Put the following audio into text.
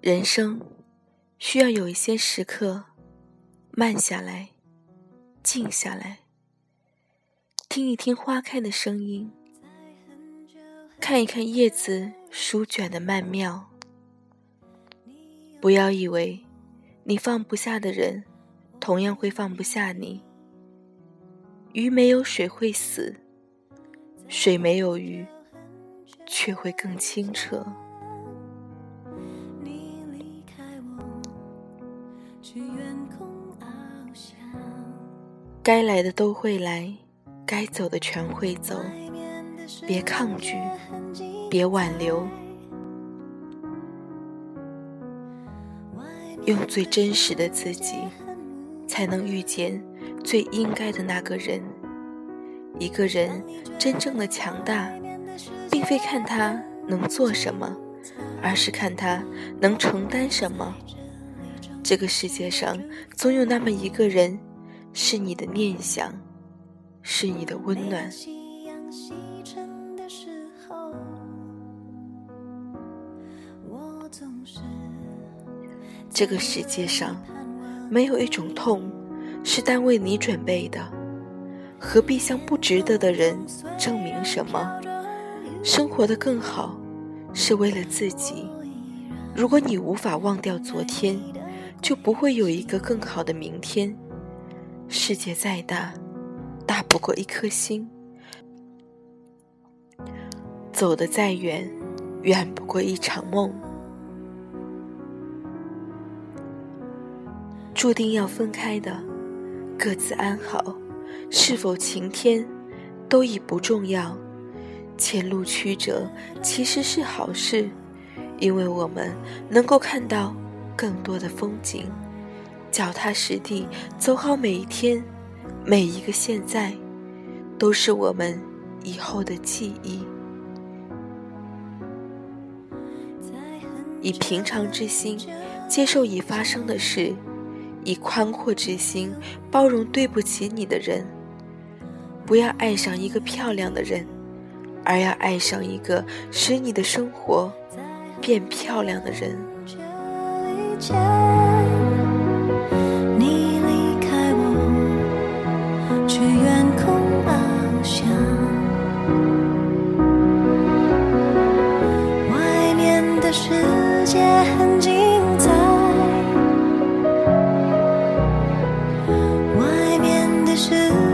人生需要有一些时刻慢下来，静下来，听一听花开的声音，看一看叶子舒卷的曼妙。不要以为你放不下的人，同样会放不下你。鱼没有水会死，水没有鱼却会更清澈。该来的都会来，该走的全会走。别抗拒，别挽留，用最真实的自己，才能遇见最应该的那个人。一个人真正的强大，并非看他能做什么，而是看他能承担什么。这个世界上总有那么一个人，是你的念想，是你的温暖。这个世界上没有一种痛是单为你准备的，何必向不值得的人证明什么？生活的更好是为了自己。如果你无法忘掉昨天。就不会有一个更好的明天。世界再大，大不过一颗心；走得再远，远不过一场梦。注定要分开的，各自安好。是否晴天，都已不重要。前路曲折，其实是好事，因为我们能够看到。更多的风景，脚踏实地走好每一天，每一个现在，都是我们以后的记忆。以平常之心接受已发生的事，以宽阔之心包容对不起你的人。不要爱上一个漂亮的人，而要爱上一个使你的生活变漂亮的人。见你离开我去远空翱翔。外面的世界很精彩。外面的世